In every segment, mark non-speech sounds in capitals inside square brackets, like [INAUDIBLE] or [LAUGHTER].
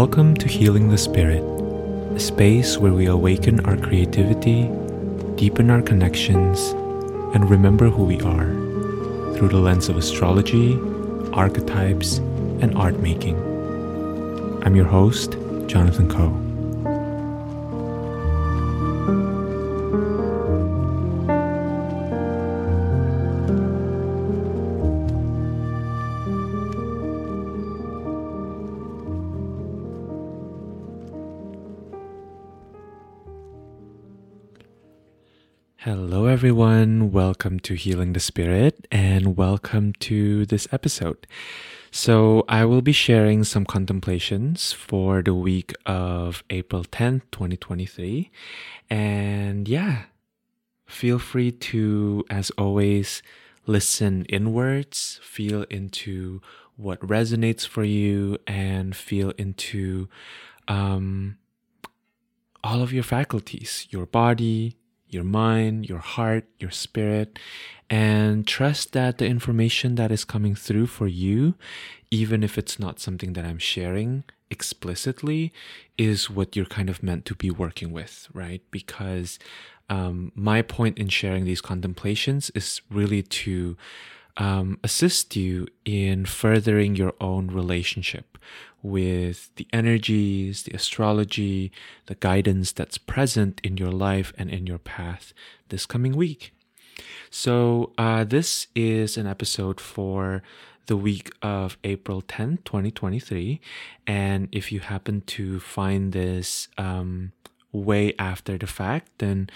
Welcome to Healing the Spirit, a space where we awaken our creativity, deepen our connections, and remember who we are through the lens of astrology, archetypes, and art making. I'm your host, Jonathan Koe. Everyone. Welcome to Healing the Spirit and welcome to this episode. So, I will be sharing some contemplations for the week of April 10th, 2023. And yeah, feel free to, as always, listen inwards, feel into what resonates for you, and feel into um, all of your faculties your body, your mind, your heart, your spirit, and trust that the information that is coming through for you, even if it's not something that I'm sharing explicitly, is what you're kind of meant to be working with, right? Because um, my point in sharing these contemplations is really to um, assist you in furthering your own relationship with the energies, the astrology, the guidance that's present in your life and in your path this coming week. So, uh, this is an episode for the week of April 10th, 2023. And if you happen to find this um, way after the fact, then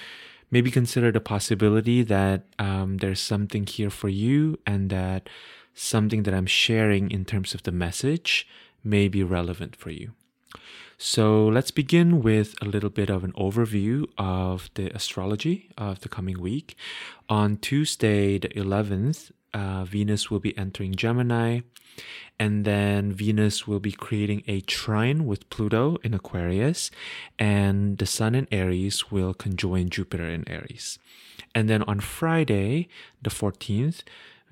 maybe consider the possibility that um, there's something here for you and that something that I'm sharing in terms of the message may be relevant for you. So let's begin with a little bit of an overview of the astrology of the coming week. On Tuesday, the 11th, uh, Venus will be entering Gemini, and then Venus will be creating a trine with Pluto in Aquarius, and the Sun in Aries will conjoin Jupiter in Aries. And then on Friday, the 14th,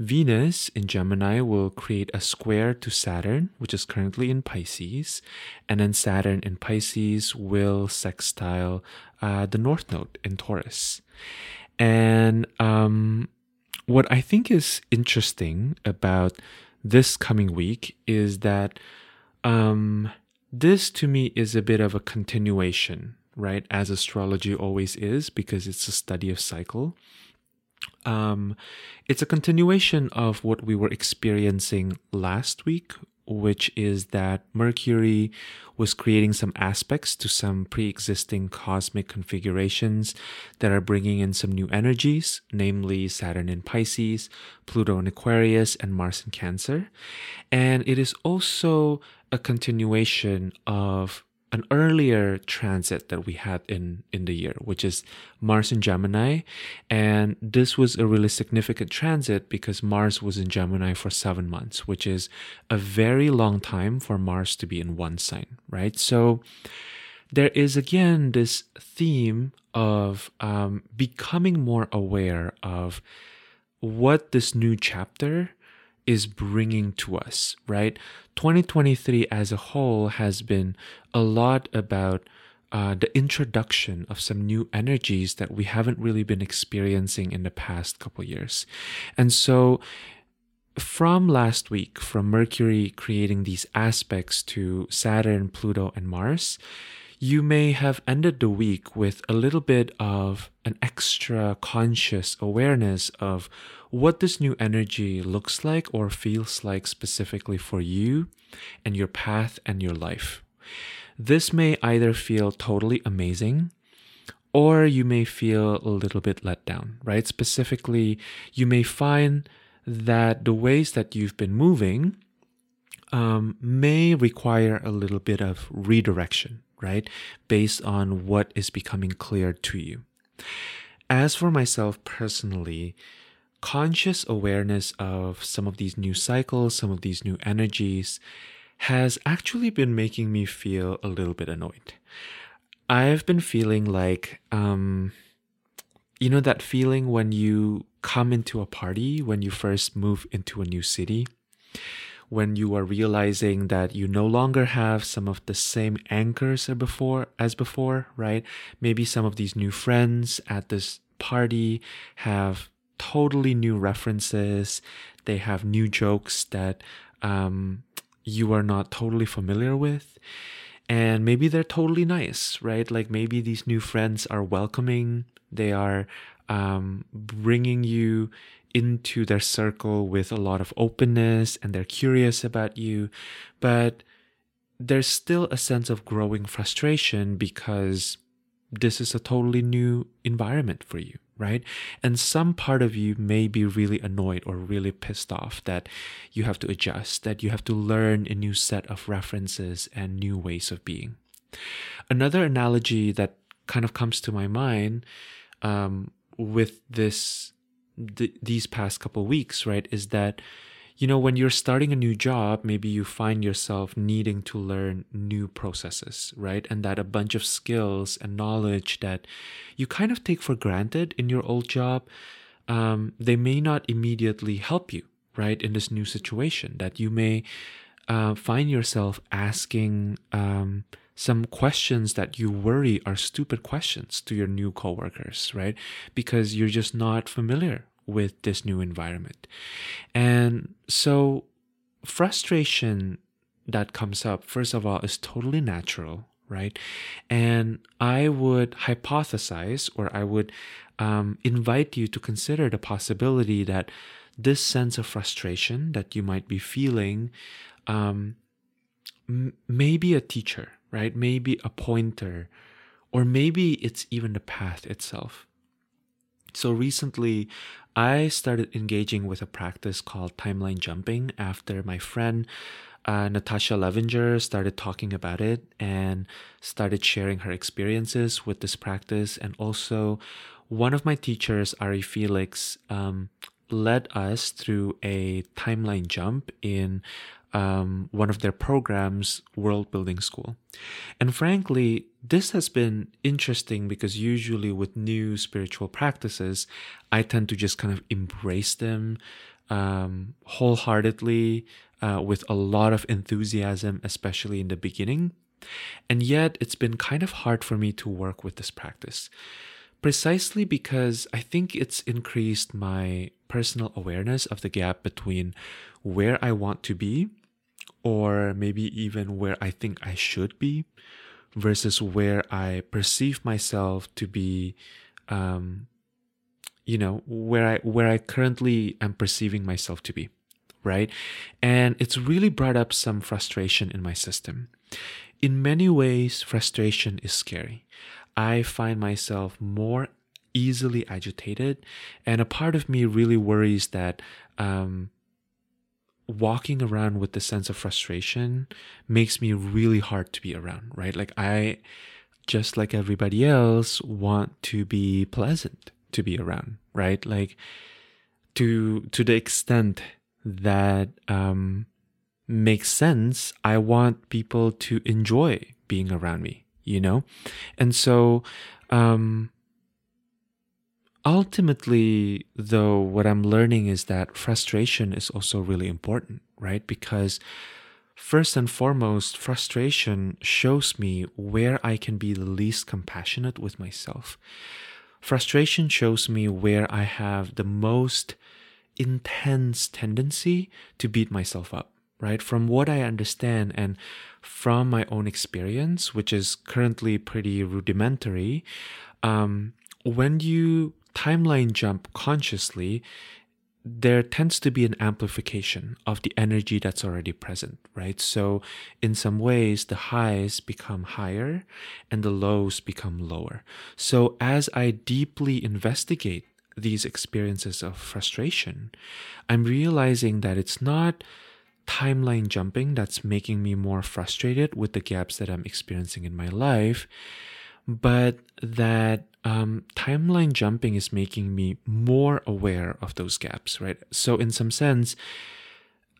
Venus in Gemini will create a square to Saturn, which is currently in Pisces, and then Saturn in Pisces will sextile uh, the North Node in Taurus. And um, what I think is interesting about this coming week is that um, this to me is a bit of a continuation, right? As astrology always is, because it's a study of cycle um, it's a continuation of what we were experiencing last week, which is that Mercury was creating some aspects to some pre existing cosmic configurations that are bringing in some new energies, namely Saturn in Pisces, Pluto in Aquarius, and Mars in Cancer. And it is also a continuation of an earlier transit that we had in in the year which is mars in gemini and this was a really significant transit because mars was in gemini for 7 months which is a very long time for mars to be in one sign right so there is again this theme of um, becoming more aware of what this new chapter is bringing to us, right? 2023 as a whole has been a lot about uh, the introduction of some new energies that we haven't really been experiencing in the past couple years. And so, from last week, from Mercury creating these aspects to Saturn, Pluto, and Mars, you may have ended the week with a little bit of an extra conscious awareness of what this new energy looks like or feels like specifically for you and your path and your life. This may either feel totally amazing or you may feel a little bit let down, right? Specifically, you may find that the ways that you've been moving um, may require a little bit of redirection, right? Based on what is becoming clear to you. As for myself personally, conscious awareness of some of these new cycles, some of these new energies, has actually been making me feel a little bit annoyed. I've been feeling like, um, you know, that feeling when you come into a party, when you first move into a new city, when you are realizing that you no longer have some of the same anchors as before, as before, right? Maybe some of these new friends at this party have totally new references. They have new jokes that um, you are not totally familiar with. And maybe they're totally nice, right? Like maybe these new friends are welcoming. They are um, bringing you into their circle with a lot of openness and they're curious about you. But there's still a sense of growing frustration because this is a totally new environment for you, right? And some part of you may be really annoyed or really pissed off that you have to adjust, that you have to learn a new set of references and new ways of being. Another analogy that kind of comes to my mind um, with this th- these past couple weeks, right, is that you know, when you're starting a new job, maybe you find yourself needing to learn new processes, right? And that a bunch of skills and knowledge that you kind of take for granted in your old job, um, they may not immediately help you, right, in this new situation. That you may uh, find yourself asking um, some questions that you worry are stupid questions to your new coworkers, right? Because you're just not familiar with this new environment. And so, frustration that comes up, first of all, is totally natural, right? And I would hypothesize or I would um, invite you to consider the possibility that this sense of frustration that you might be feeling um, m- maybe a teacher, right? Maybe a pointer, or maybe it's even the path itself. So recently, I started engaging with a practice called timeline jumping after my friend uh, Natasha Levinger started talking about it and started sharing her experiences with this practice. And also, one of my teachers, Ari Felix, um, led us through a timeline jump in um, one of their programs, World Building School. And frankly, this has been interesting because usually with new spiritual practices, I tend to just kind of embrace them um, wholeheartedly uh, with a lot of enthusiasm, especially in the beginning. And yet, it's been kind of hard for me to work with this practice precisely because I think it's increased my personal awareness of the gap between where I want to be or maybe even where I think I should be versus where I perceive myself to be um, you know where I where I currently am perceiving myself to be right? And it's really brought up some frustration in my system. In many ways frustration is scary. I find myself more easily agitated and a part of me really worries that um, walking around with the sense of frustration makes me really hard to be around, right? Like I just like everybody else want to be pleasant to be around, right? Like to to the extent that um makes sense, I want people to enjoy being around me, you know? And so um ultimately, though, what I'm learning is that frustration is also really important, right? Because first and foremost, frustration shows me where I can be the least compassionate with myself. Frustration shows me where I have the most intense tendency to beat myself up, right? From what I understand and from my own experience, which is currently pretty rudimentary, um, when you timeline jump consciously, there tends to be an amplification of the energy that's already present, right? So, in some ways, the highs become higher and the lows become lower. So, as I deeply investigate these experiences of frustration, I'm realizing that it's not timeline jumping that's making me more frustrated with the gaps that I'm experiencing in my life, but that um, timeline jumping is making me more aware of those gaps, right? So, in some sense,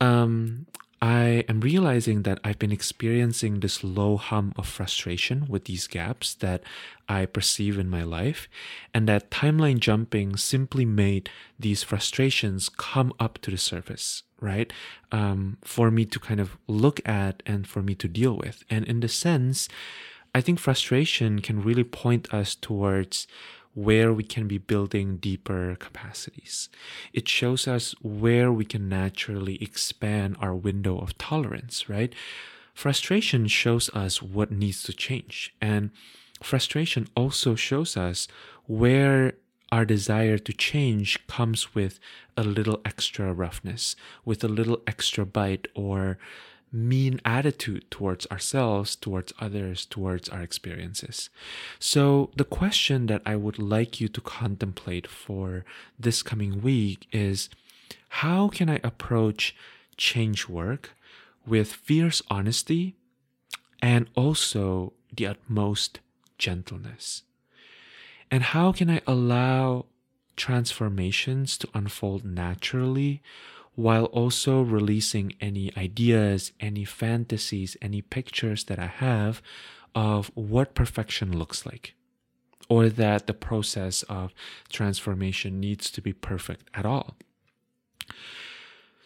um, I am realizing that I've been experiencing this low hum of frustration with these gaps that I perceive in my life, and that timeline jumping simply made these frustrations come up to the surface, right? Um, for me to kind of look at and for me to deal with. And in the sense, I think frustration can really point us towards where we can be building deeper capacities. It shows us where we can naturally expand our window of tolerance, right? Frustration shows us what needs to change. And frustration also shows us where our desire to change comes with a little extra roughness, with a little extra bite or mean attitude towards ourselves, towards others, towards our experiences. So, the question that I would like you to contemplate for this coming week is how can I approach change work with fierce honesty and also the utmost gentleness? And how can I allow transformations to unfold naturally while also releasing any ideas, any fantasies, any pictures that I have of what perfection looks like? Or that the process of transformation needs to be perfect at all.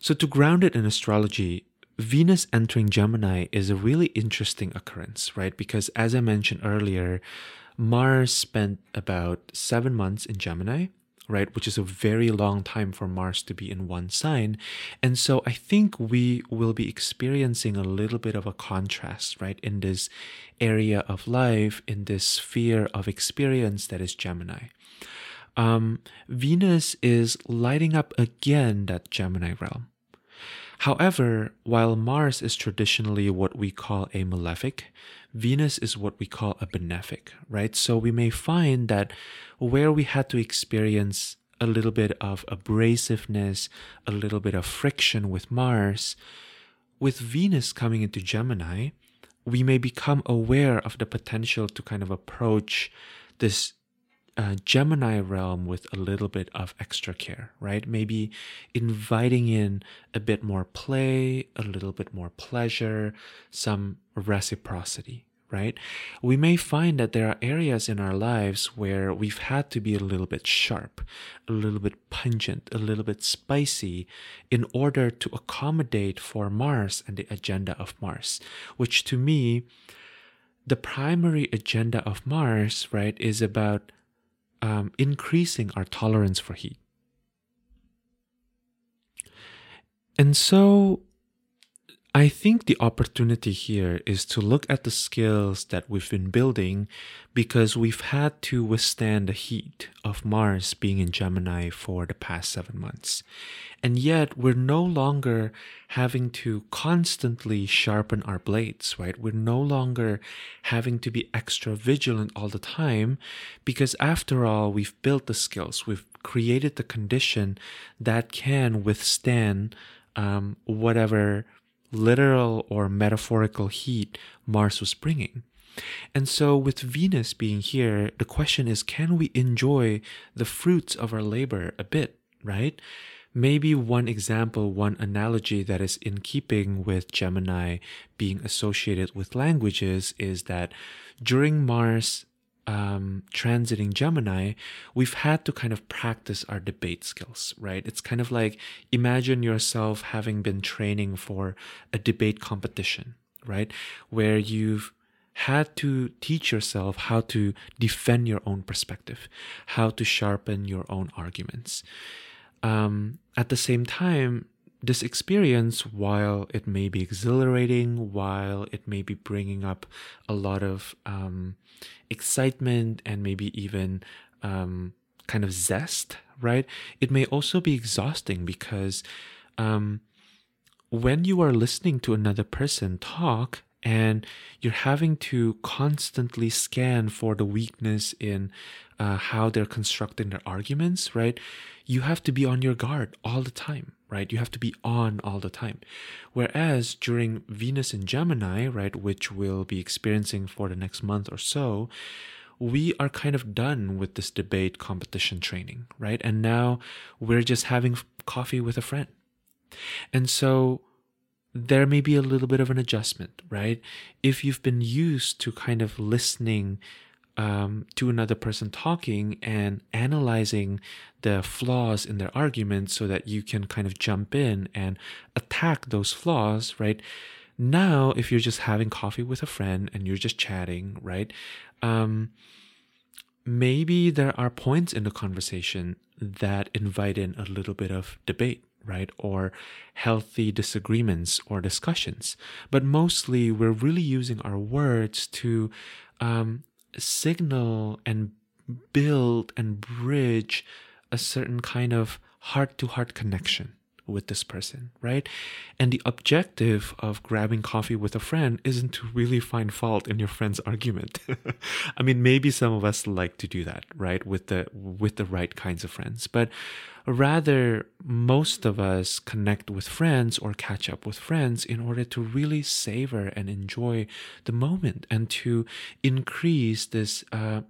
So, to ground it in astrology, Venus entering Gemini is a really interesting occurrence, right? Because as I mentioned earlier, Mars spent about seven months in Gemini, right? Which is a very long time for Mars to be in one sign. And so I think we will be experiencing a little bit of a contrast, right? In this area of life, in this sphere of experience that is Gemini. Um, Venus is lighting up again that Gemini realm. However, while Mars is traditionally what we call a malefic, Venus is what we call a benefic, right? So we may find that where we had to experience a little bit of abrasiveness, a little bit of friction with Mars, with Venus coming into Gemini, we may become aware of the potential to kind of approach this uh, Gemini realm with a little bit of extra care, right? Maybe inviting in a bit more play, a little bit more pleasure, some reciprocity, right? We may find that there are areas in our lives where we've had to be a little bit sharp, a little bit pungent, a little bit spicy in order to accommodate for Mars and the agenda of Mars, which to me, the primary agenda of Mars, right, is about um, increasing our tolerance for heat. And so I think the opportunity here is to look at the skills that we've been building because we've had to withstand the heat of Mars being in Gemini for the past seven months. And yet we're no longer having to constantly sharpen our blades, right? We're no longer having to be extra vigilant all the time because after all, we've built the skills, we've created the condition that can withstand um, whatever literal or metaphorical heat Mars was bringing. And so, with Venus being here, the question is can we enjoy the fruits of our labor a bit, right? Maybe one example, one analogy that is in keeping with Gemini being associated with languages is that during Mars um, transiting Gemini, we've had to kind of practice our debate skills, right? It's kind of like imagine yourself having been training for a debate competition, right? Where you've had to teach yourself how to defend your own perspective, how to sharpen your own arguments. Um, at the same time, this experience, while it may be exhilarating, while it may be bringing up a lot of um, excitement and maybe even um, kind of zest, right? It may also be exhausting because um, when you are listening to another person talk and you're having to constantly scan for the weakness in uh, how they're constructing their arguments, right? You have to be on your guard all the time, right? You have to be on all the time. Whereas during Venus in Gemini, right, which we'll be experiencing for the next month or so, we are kind of done with this debate competition training, right? And now we're just having coffee with a friend. And so there may be a little bit of an adjustment, right? If you've been used to kind of listening um, to another person talking and analyzing the flaws in their argument so that you can kind of jump in and attack those flaws, right? Now, if you're just having coffee with a friend and you're just chatting, right? Um, maybe there are points in the conversation that invite in a little bit of debate, right? Or healthy disagreements or discussions. But mostly we're really using our words to um, signal and build and bridge a certain kind of heart to heart connection with this person, right? And the objective of grabbing coffee with a friend isn't to really find fault in your friend's argument. [LAUGHS] I mean, maybe some of us like to do that, right? With the with the right kinds of friends. But rather most of us connect with friends or catch up with friends in order to really savor and enjoy the moment and to increase this uh,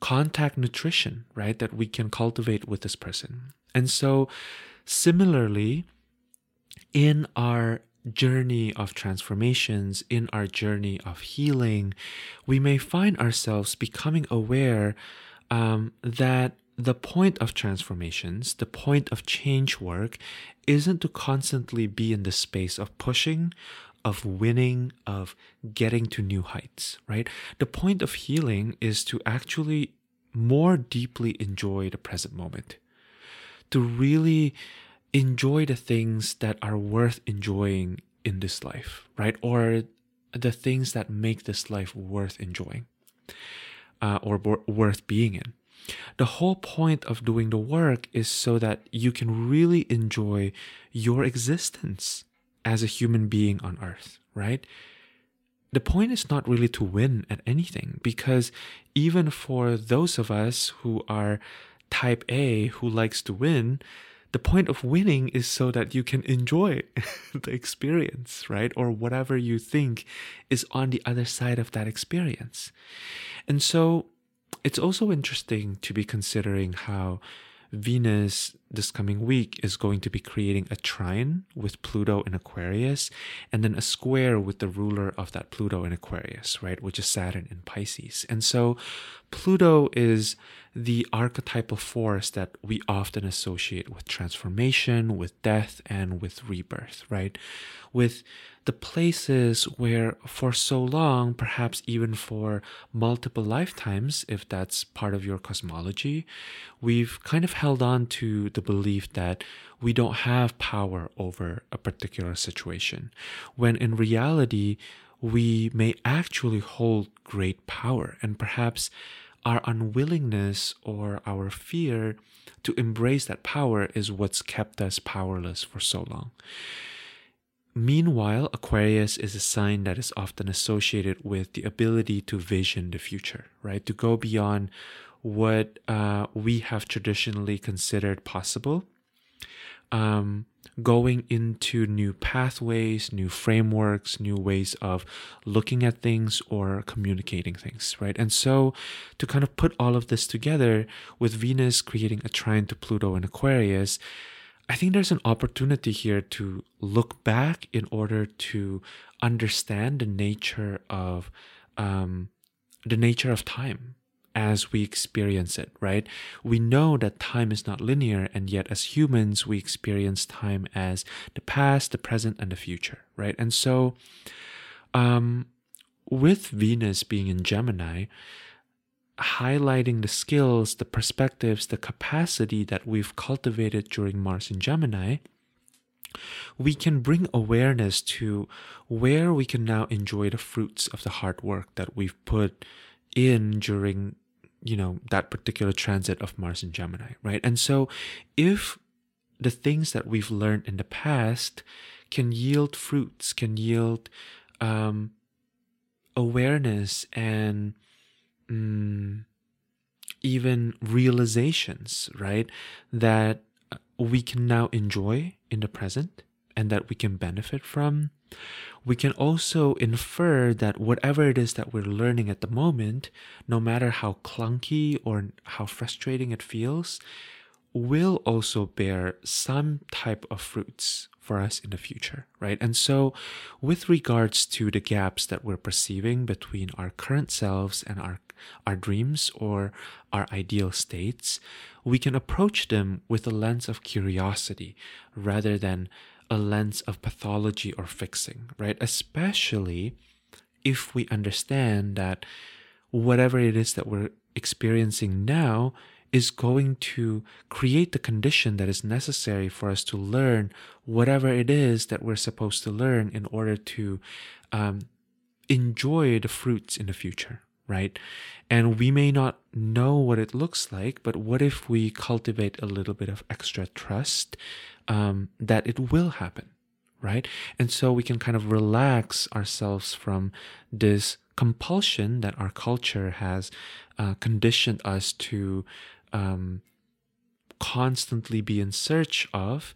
contact nutrition, right? That we can cultivate with this person. And so Similarly, in our journey of transformations, in our journey of healing, we may find ourselves becoming aware um, that the point of transformations, the point of change work, isn't to constantly be in the space of pushing, of winning, of getting to new heights, right? The point of healing is to actually more deeply enjoy the present moment to really enjoy the things that are worth enjoying in this life, right? Or the things that make this life worth enjoying uh, or b- worth being in. The whole point of doing the work is so that you can really enjoy your existence as a human being on earth, right? The point is not really to win at anything because even for those of us who are type A who likes to win, the point of winning is so that you can enjoy [LAUGHS] the experience, right? Or whatever you think is on the other side of that experience. And so it's also interesting to be considering how Venus this coming week is going to be creating a trine with Pluto in Aquarius and then a square with the ruler of that Pluto in Aquarius, right? Which is Saturn in Pisces. And so Pluto is the archetypal force that we often associate with transformation, with death, and with rebirth, right? With the places where for so long, perhaps even for multiple lifetimes, if that's part of your cosmology, we've kind of held on to the belief that we don't have power over a particular situation, when in reality, we may actually hold great power and perhaps our unwillingness or our fear to embrace that power is what's kept us powerless for so long. Meanwhile, Aquarius is a sign that is often associated with the ability to vision the future, right? To go beyond what uh, we have traditionally considered possible. Um, going into new pathways, new frameworks, new ways of looking at things or communicating things, right? And so to kind of put all of this together with Venus creating a trine to Pluto in Aquarius, I think there's an opportunity here to look back in order to understand the nature of um, the nature of time as we experience it, right? We know that time is not linear, and yet as humans, we experience time as the past, the present, and the future, right? And so, um, with Venus being in Gemini, highlighting the skills, the perspectives, the capacity that we've cultivated during Mars in Gemini, we can bring awareness to where we can now enjoy the fruits of the hard work that we've put in during you know that particular transit of Mars in Gemini, right? And so if the things that we've learned in the past can yield fruits, can yield um, awareness and mm, even realizations, right? That we can now enjoy in the present and that we can benefit from. We can also infer that whatever it is that we're learning at the moment, no matter how clunky or how frustrating it feels, will also bear some type of fruits for us in the future, right? And so, with regards to the gaps that we're perceiving between our current selves and our our dreams or our ideal states, we can approach them with a lens of curiosity rather than a lens of pathology or fixing, right? Especially if we understand that whatever it is that we're experiencing now is going to create the condition that is necessary for us to learn whatever it is that we're supposed to learn in order to um, enjoy the fruits in the future, right? And we may not know what it looks like, but what if we cultivate a little bit of extra trust um, that it will happen, right? And so we can kind of relax ourselves from this compulsion that our culture has uh, conditioned us to um, constantly be in search of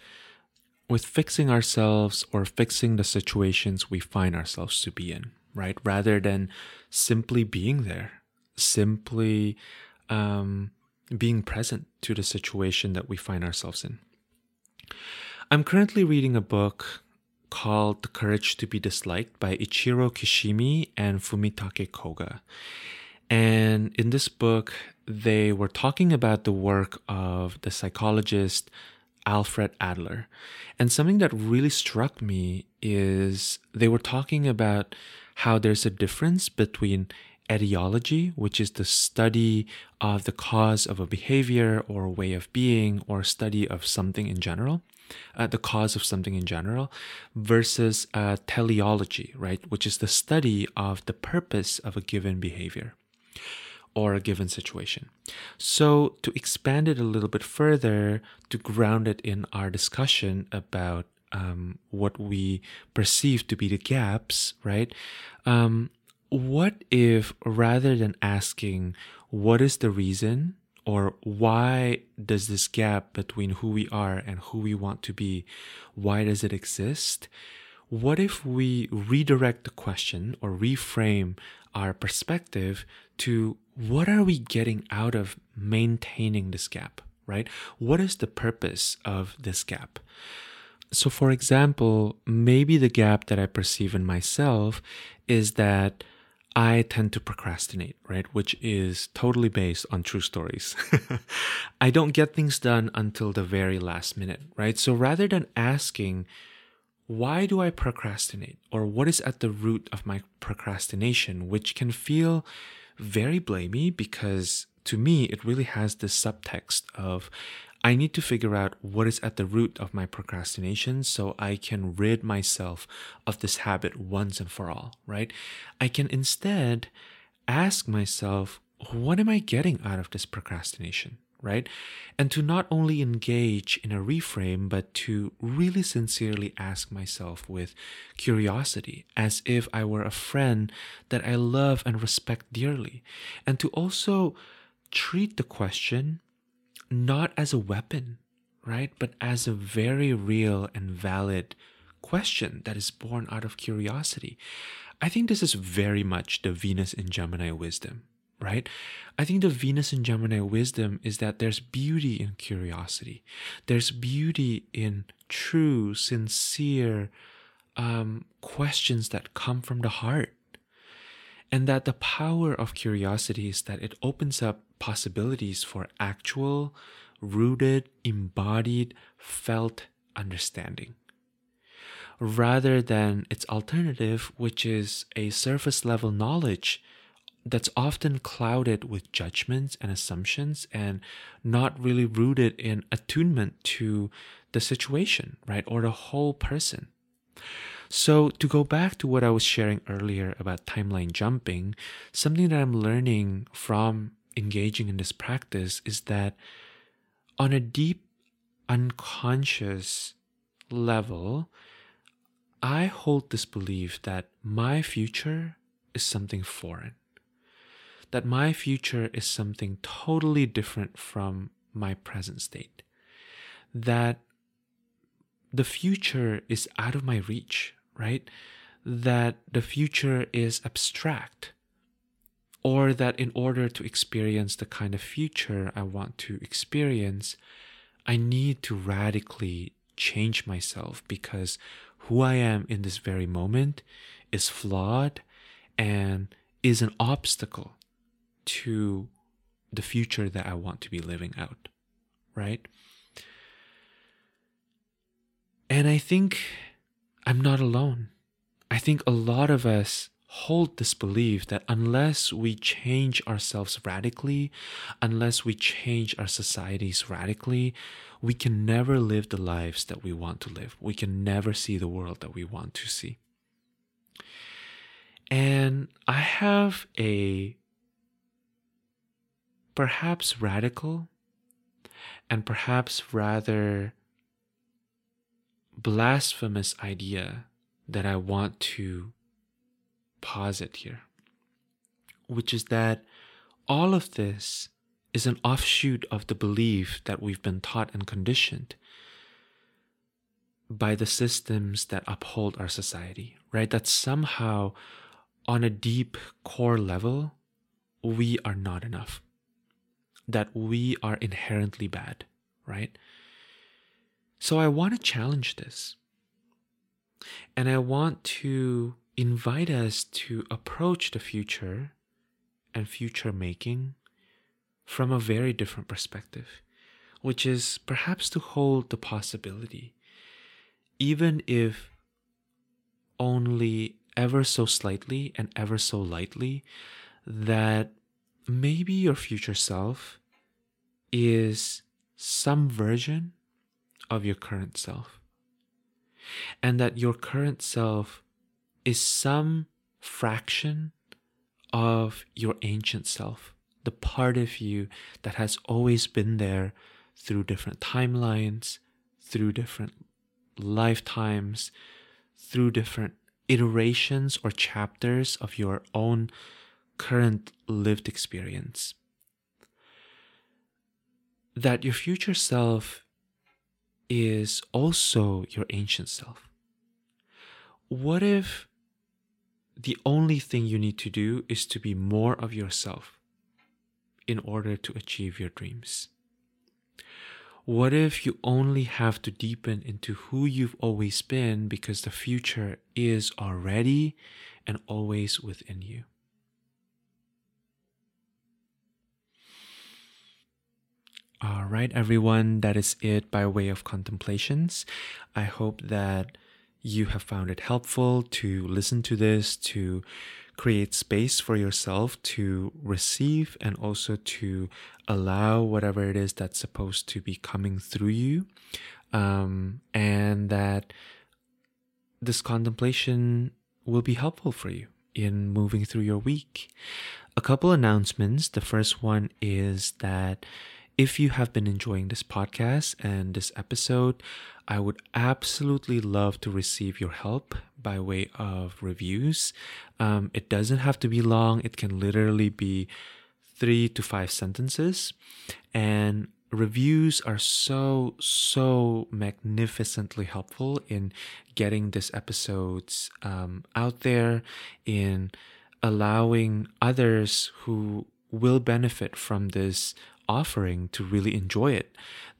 with fixing ourselves or fixing the situations we find ourselves to be in, right? Rather than simply being there, simply um, being present to the situation that we find ourselves in. I'm currently reading a book called The Courage to be Disliked by Ichiro Kishimi and Fumitake Koga. And in this book, they were talking about the work of the psychologist Alfred Adler. And something that really struck me is they were talking about how there's a difference between etiology, which is the study of the cause of a behavior or a way of being or study of something in general, uh, the cause of something in general, versus uh, teleology, right, which is the study of the purpose of a given behavior or a given situation. So, to expand it a little bit further, to ground it in our discussion about um, what we perceive to be the gaps, right? Um, what if rather than asking, what is the reason or why does this gap between who we are and who we want to be, why does it exist? What if we redirect the question or reframe our perspective to what are we getting out of maintaining this gap, right? What is the purpose of this gap? So, for example, maybe the gap that I perceive in myself is that I tend to procrastinate, right? Which is totally based on true stories. [LAUGHS] I don't get things done until the very last minute, right? So rather than asking, why do I procrastinate? Or what is at the root of my procrastination, which can feel very blamey because to me, it really has this subtext of I need to figure out what is at the root of my procrastination so I can rid myself of this habit once and for all, right? I can instead ask myself, what am I getting out of this procrastination? right? And to not only engage in a reframe, but to really sincerely ask myself with curiosity, as if I were a friend that I love and respect dearly. And to also treat the question not as a weapon, right? But as a very real and valid question that is born out of curiosity. I think this is very much the Venus in Gemini wisdom right? I think the Venus in Gemini wisdom is that there's beauty in curiosity. There's beauty in true, sincere um, questions that come from the heart. And that the power of curiosity is that it opens up possibilities for actual, rooted, embodied, felt understanding rather than its alternative, which is a surface level knowledge that's often clouded with judgments and assumptions and not really rooted in attunement to the situation, right? Or the whole person. So, to go back to what I was sharing earlier about timeline jumping, something that I'm learning from engaging in this practice is that on a deep unconscious level, I hold this belief that my future is something foreign that my future is something totally different from my present state. That the future is out of my reach, right? That the future is abstract. Or that in order to experience the kind of future I want to experience, I need to radically change myself because who I am in this very moment is flawed and is an obstacle to the future that I want to be living out, right? And I think I'm not alone. I think a lot of us hold this belief that unless we change ourselves radically, unless we change our societies radically, we can never live the lives that we want to live. We can never see the world that we want to see. And I have a perhaps radical and perhaps rather blasphemous idea that I want to posit here, which is that all of this is an offshoot of the belief that we've been taught and conditioned by the systems that uphold our society, right? That somehow, on a deep core level, we are not enough, that we are inherently bad, right? So I want to challenge this. And I want to invite us to approach the future and future making from a very different perspective, which is perhaps to hold the possibility, even if only ever so slightly and ever so lightly, that maybe your future self is some version of your current self. And that your current self is some fraction of your ancient self, the part of you that has always been there through different timelines, through different lifetimes, through different iterations or chapters of your own current lived experience. That your future self is also your ancient self. What if the only thing you need to do is to be more of yourself in order to achieve your dreams? What if you only have to deepen into who you've always been because the future is already and always within you? All right, everyone, that is it by way of contemplations. I hope that you have found it helpful to listen to this, to create space for yourself to receive and also to allow whatever it is that's supposed to be coming through you. Um, and that this contemplation will be helpful for you in moving through your week. A couple announcements. The first one is that if you have been enjoying this podcast and this episode, I would absolutely love to receive your help by way of reviews. Um, it doesn't have to be long, it can literally be three to five sentences. And reviews are so, so magnificently helpful in getting this episodes um, out there, in allowing others who will benefit from this offering to really enjoy it.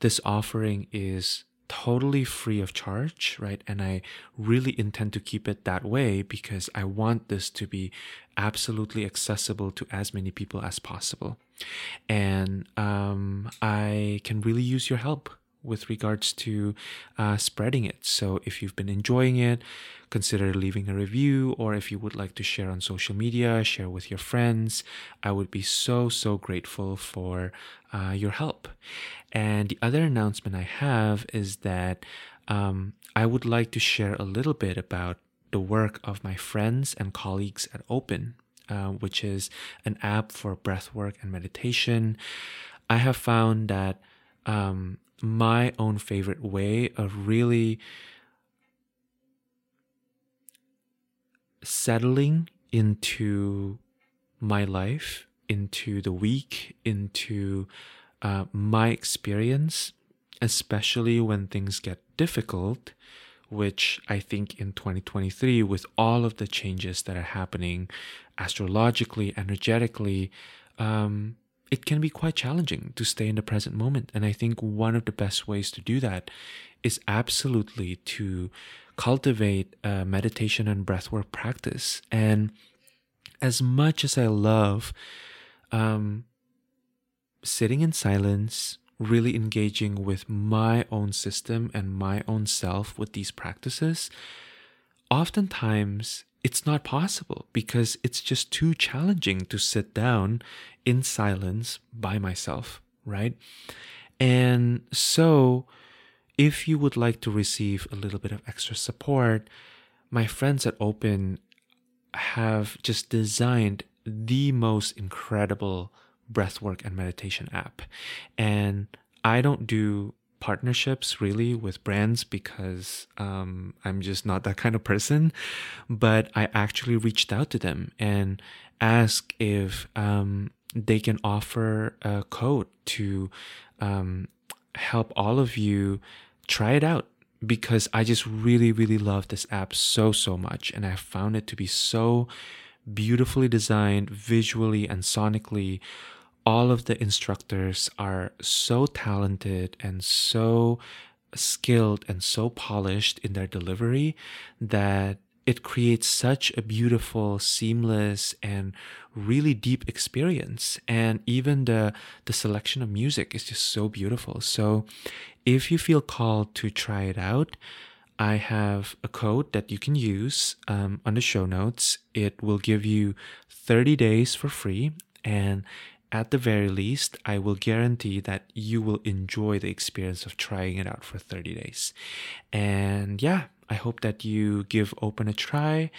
This offering is totally free of charge, right? And I really intend to keep it that way because I want this to be absolutely accessible to as many people as possible. And um, I can really use your help with regards to uh, spreading it. So if you've been enjoying it, consider leaving a review, or if you would like to share on social media, share with your friends. I would be so, so grateful for uh, your help. And the other announcement I have is that um, I would like to share a little bit about the work of my friends and colleagues at Open, uh, which is an app for breathwork and meditation. I have found that um, my own favorite way of really settling into my life, into the week, into uh, my experience, especially when things get difficult, which I think in 2023, with all of the changes that are happening astrologically, energetically, um, it can be quite challenging to stay in the present moment. And I think one of the best ways to do that is absolutely to cultivate meditation and breathwork practice. And as much as I love um, sitting in silence, really engaging with my own system and my own self with these practices, oftentimes it's not possible because it's just too challenging to sit down in silence by myself, right? And so, if you would like to receive a little bit of extra support, my friends at Open have just designed the most incredible breathwork and meditation app. And I don't do partnerships really with brands because um, I'm just not that kind of person. But I actually reached out to them and asked if um, they can offer a code to um, help all of you try it out because I just really, really love this app so, so much. And I found it to be so beautifully designed visually and sonically. All of the instructors are so talented and so skilled and so polished in their delivery that it creates such a beautiful, seamless, and really deep experience. And even the the selection of music is just so beautiful. So if you feel called to try it out, I have a code that you can use um, on the show notes. It will give you 30 days for free. And at the very least, I will guarantee that you will enjoy the experience of trying it out for 30 days. And yeah, I hope that you give open a try.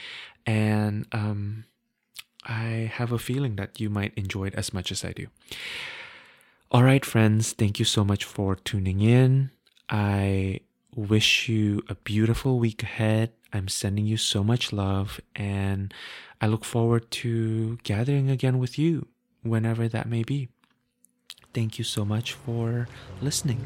And um, I have a feeling that you might enjoy it as much as I do. All right, friends, thank you so much for tuning in. I wish you a beautiful week ahead. I'm sending you so much love, and I look forward to gathering again with you whenever that may be. Thank you so much for listening.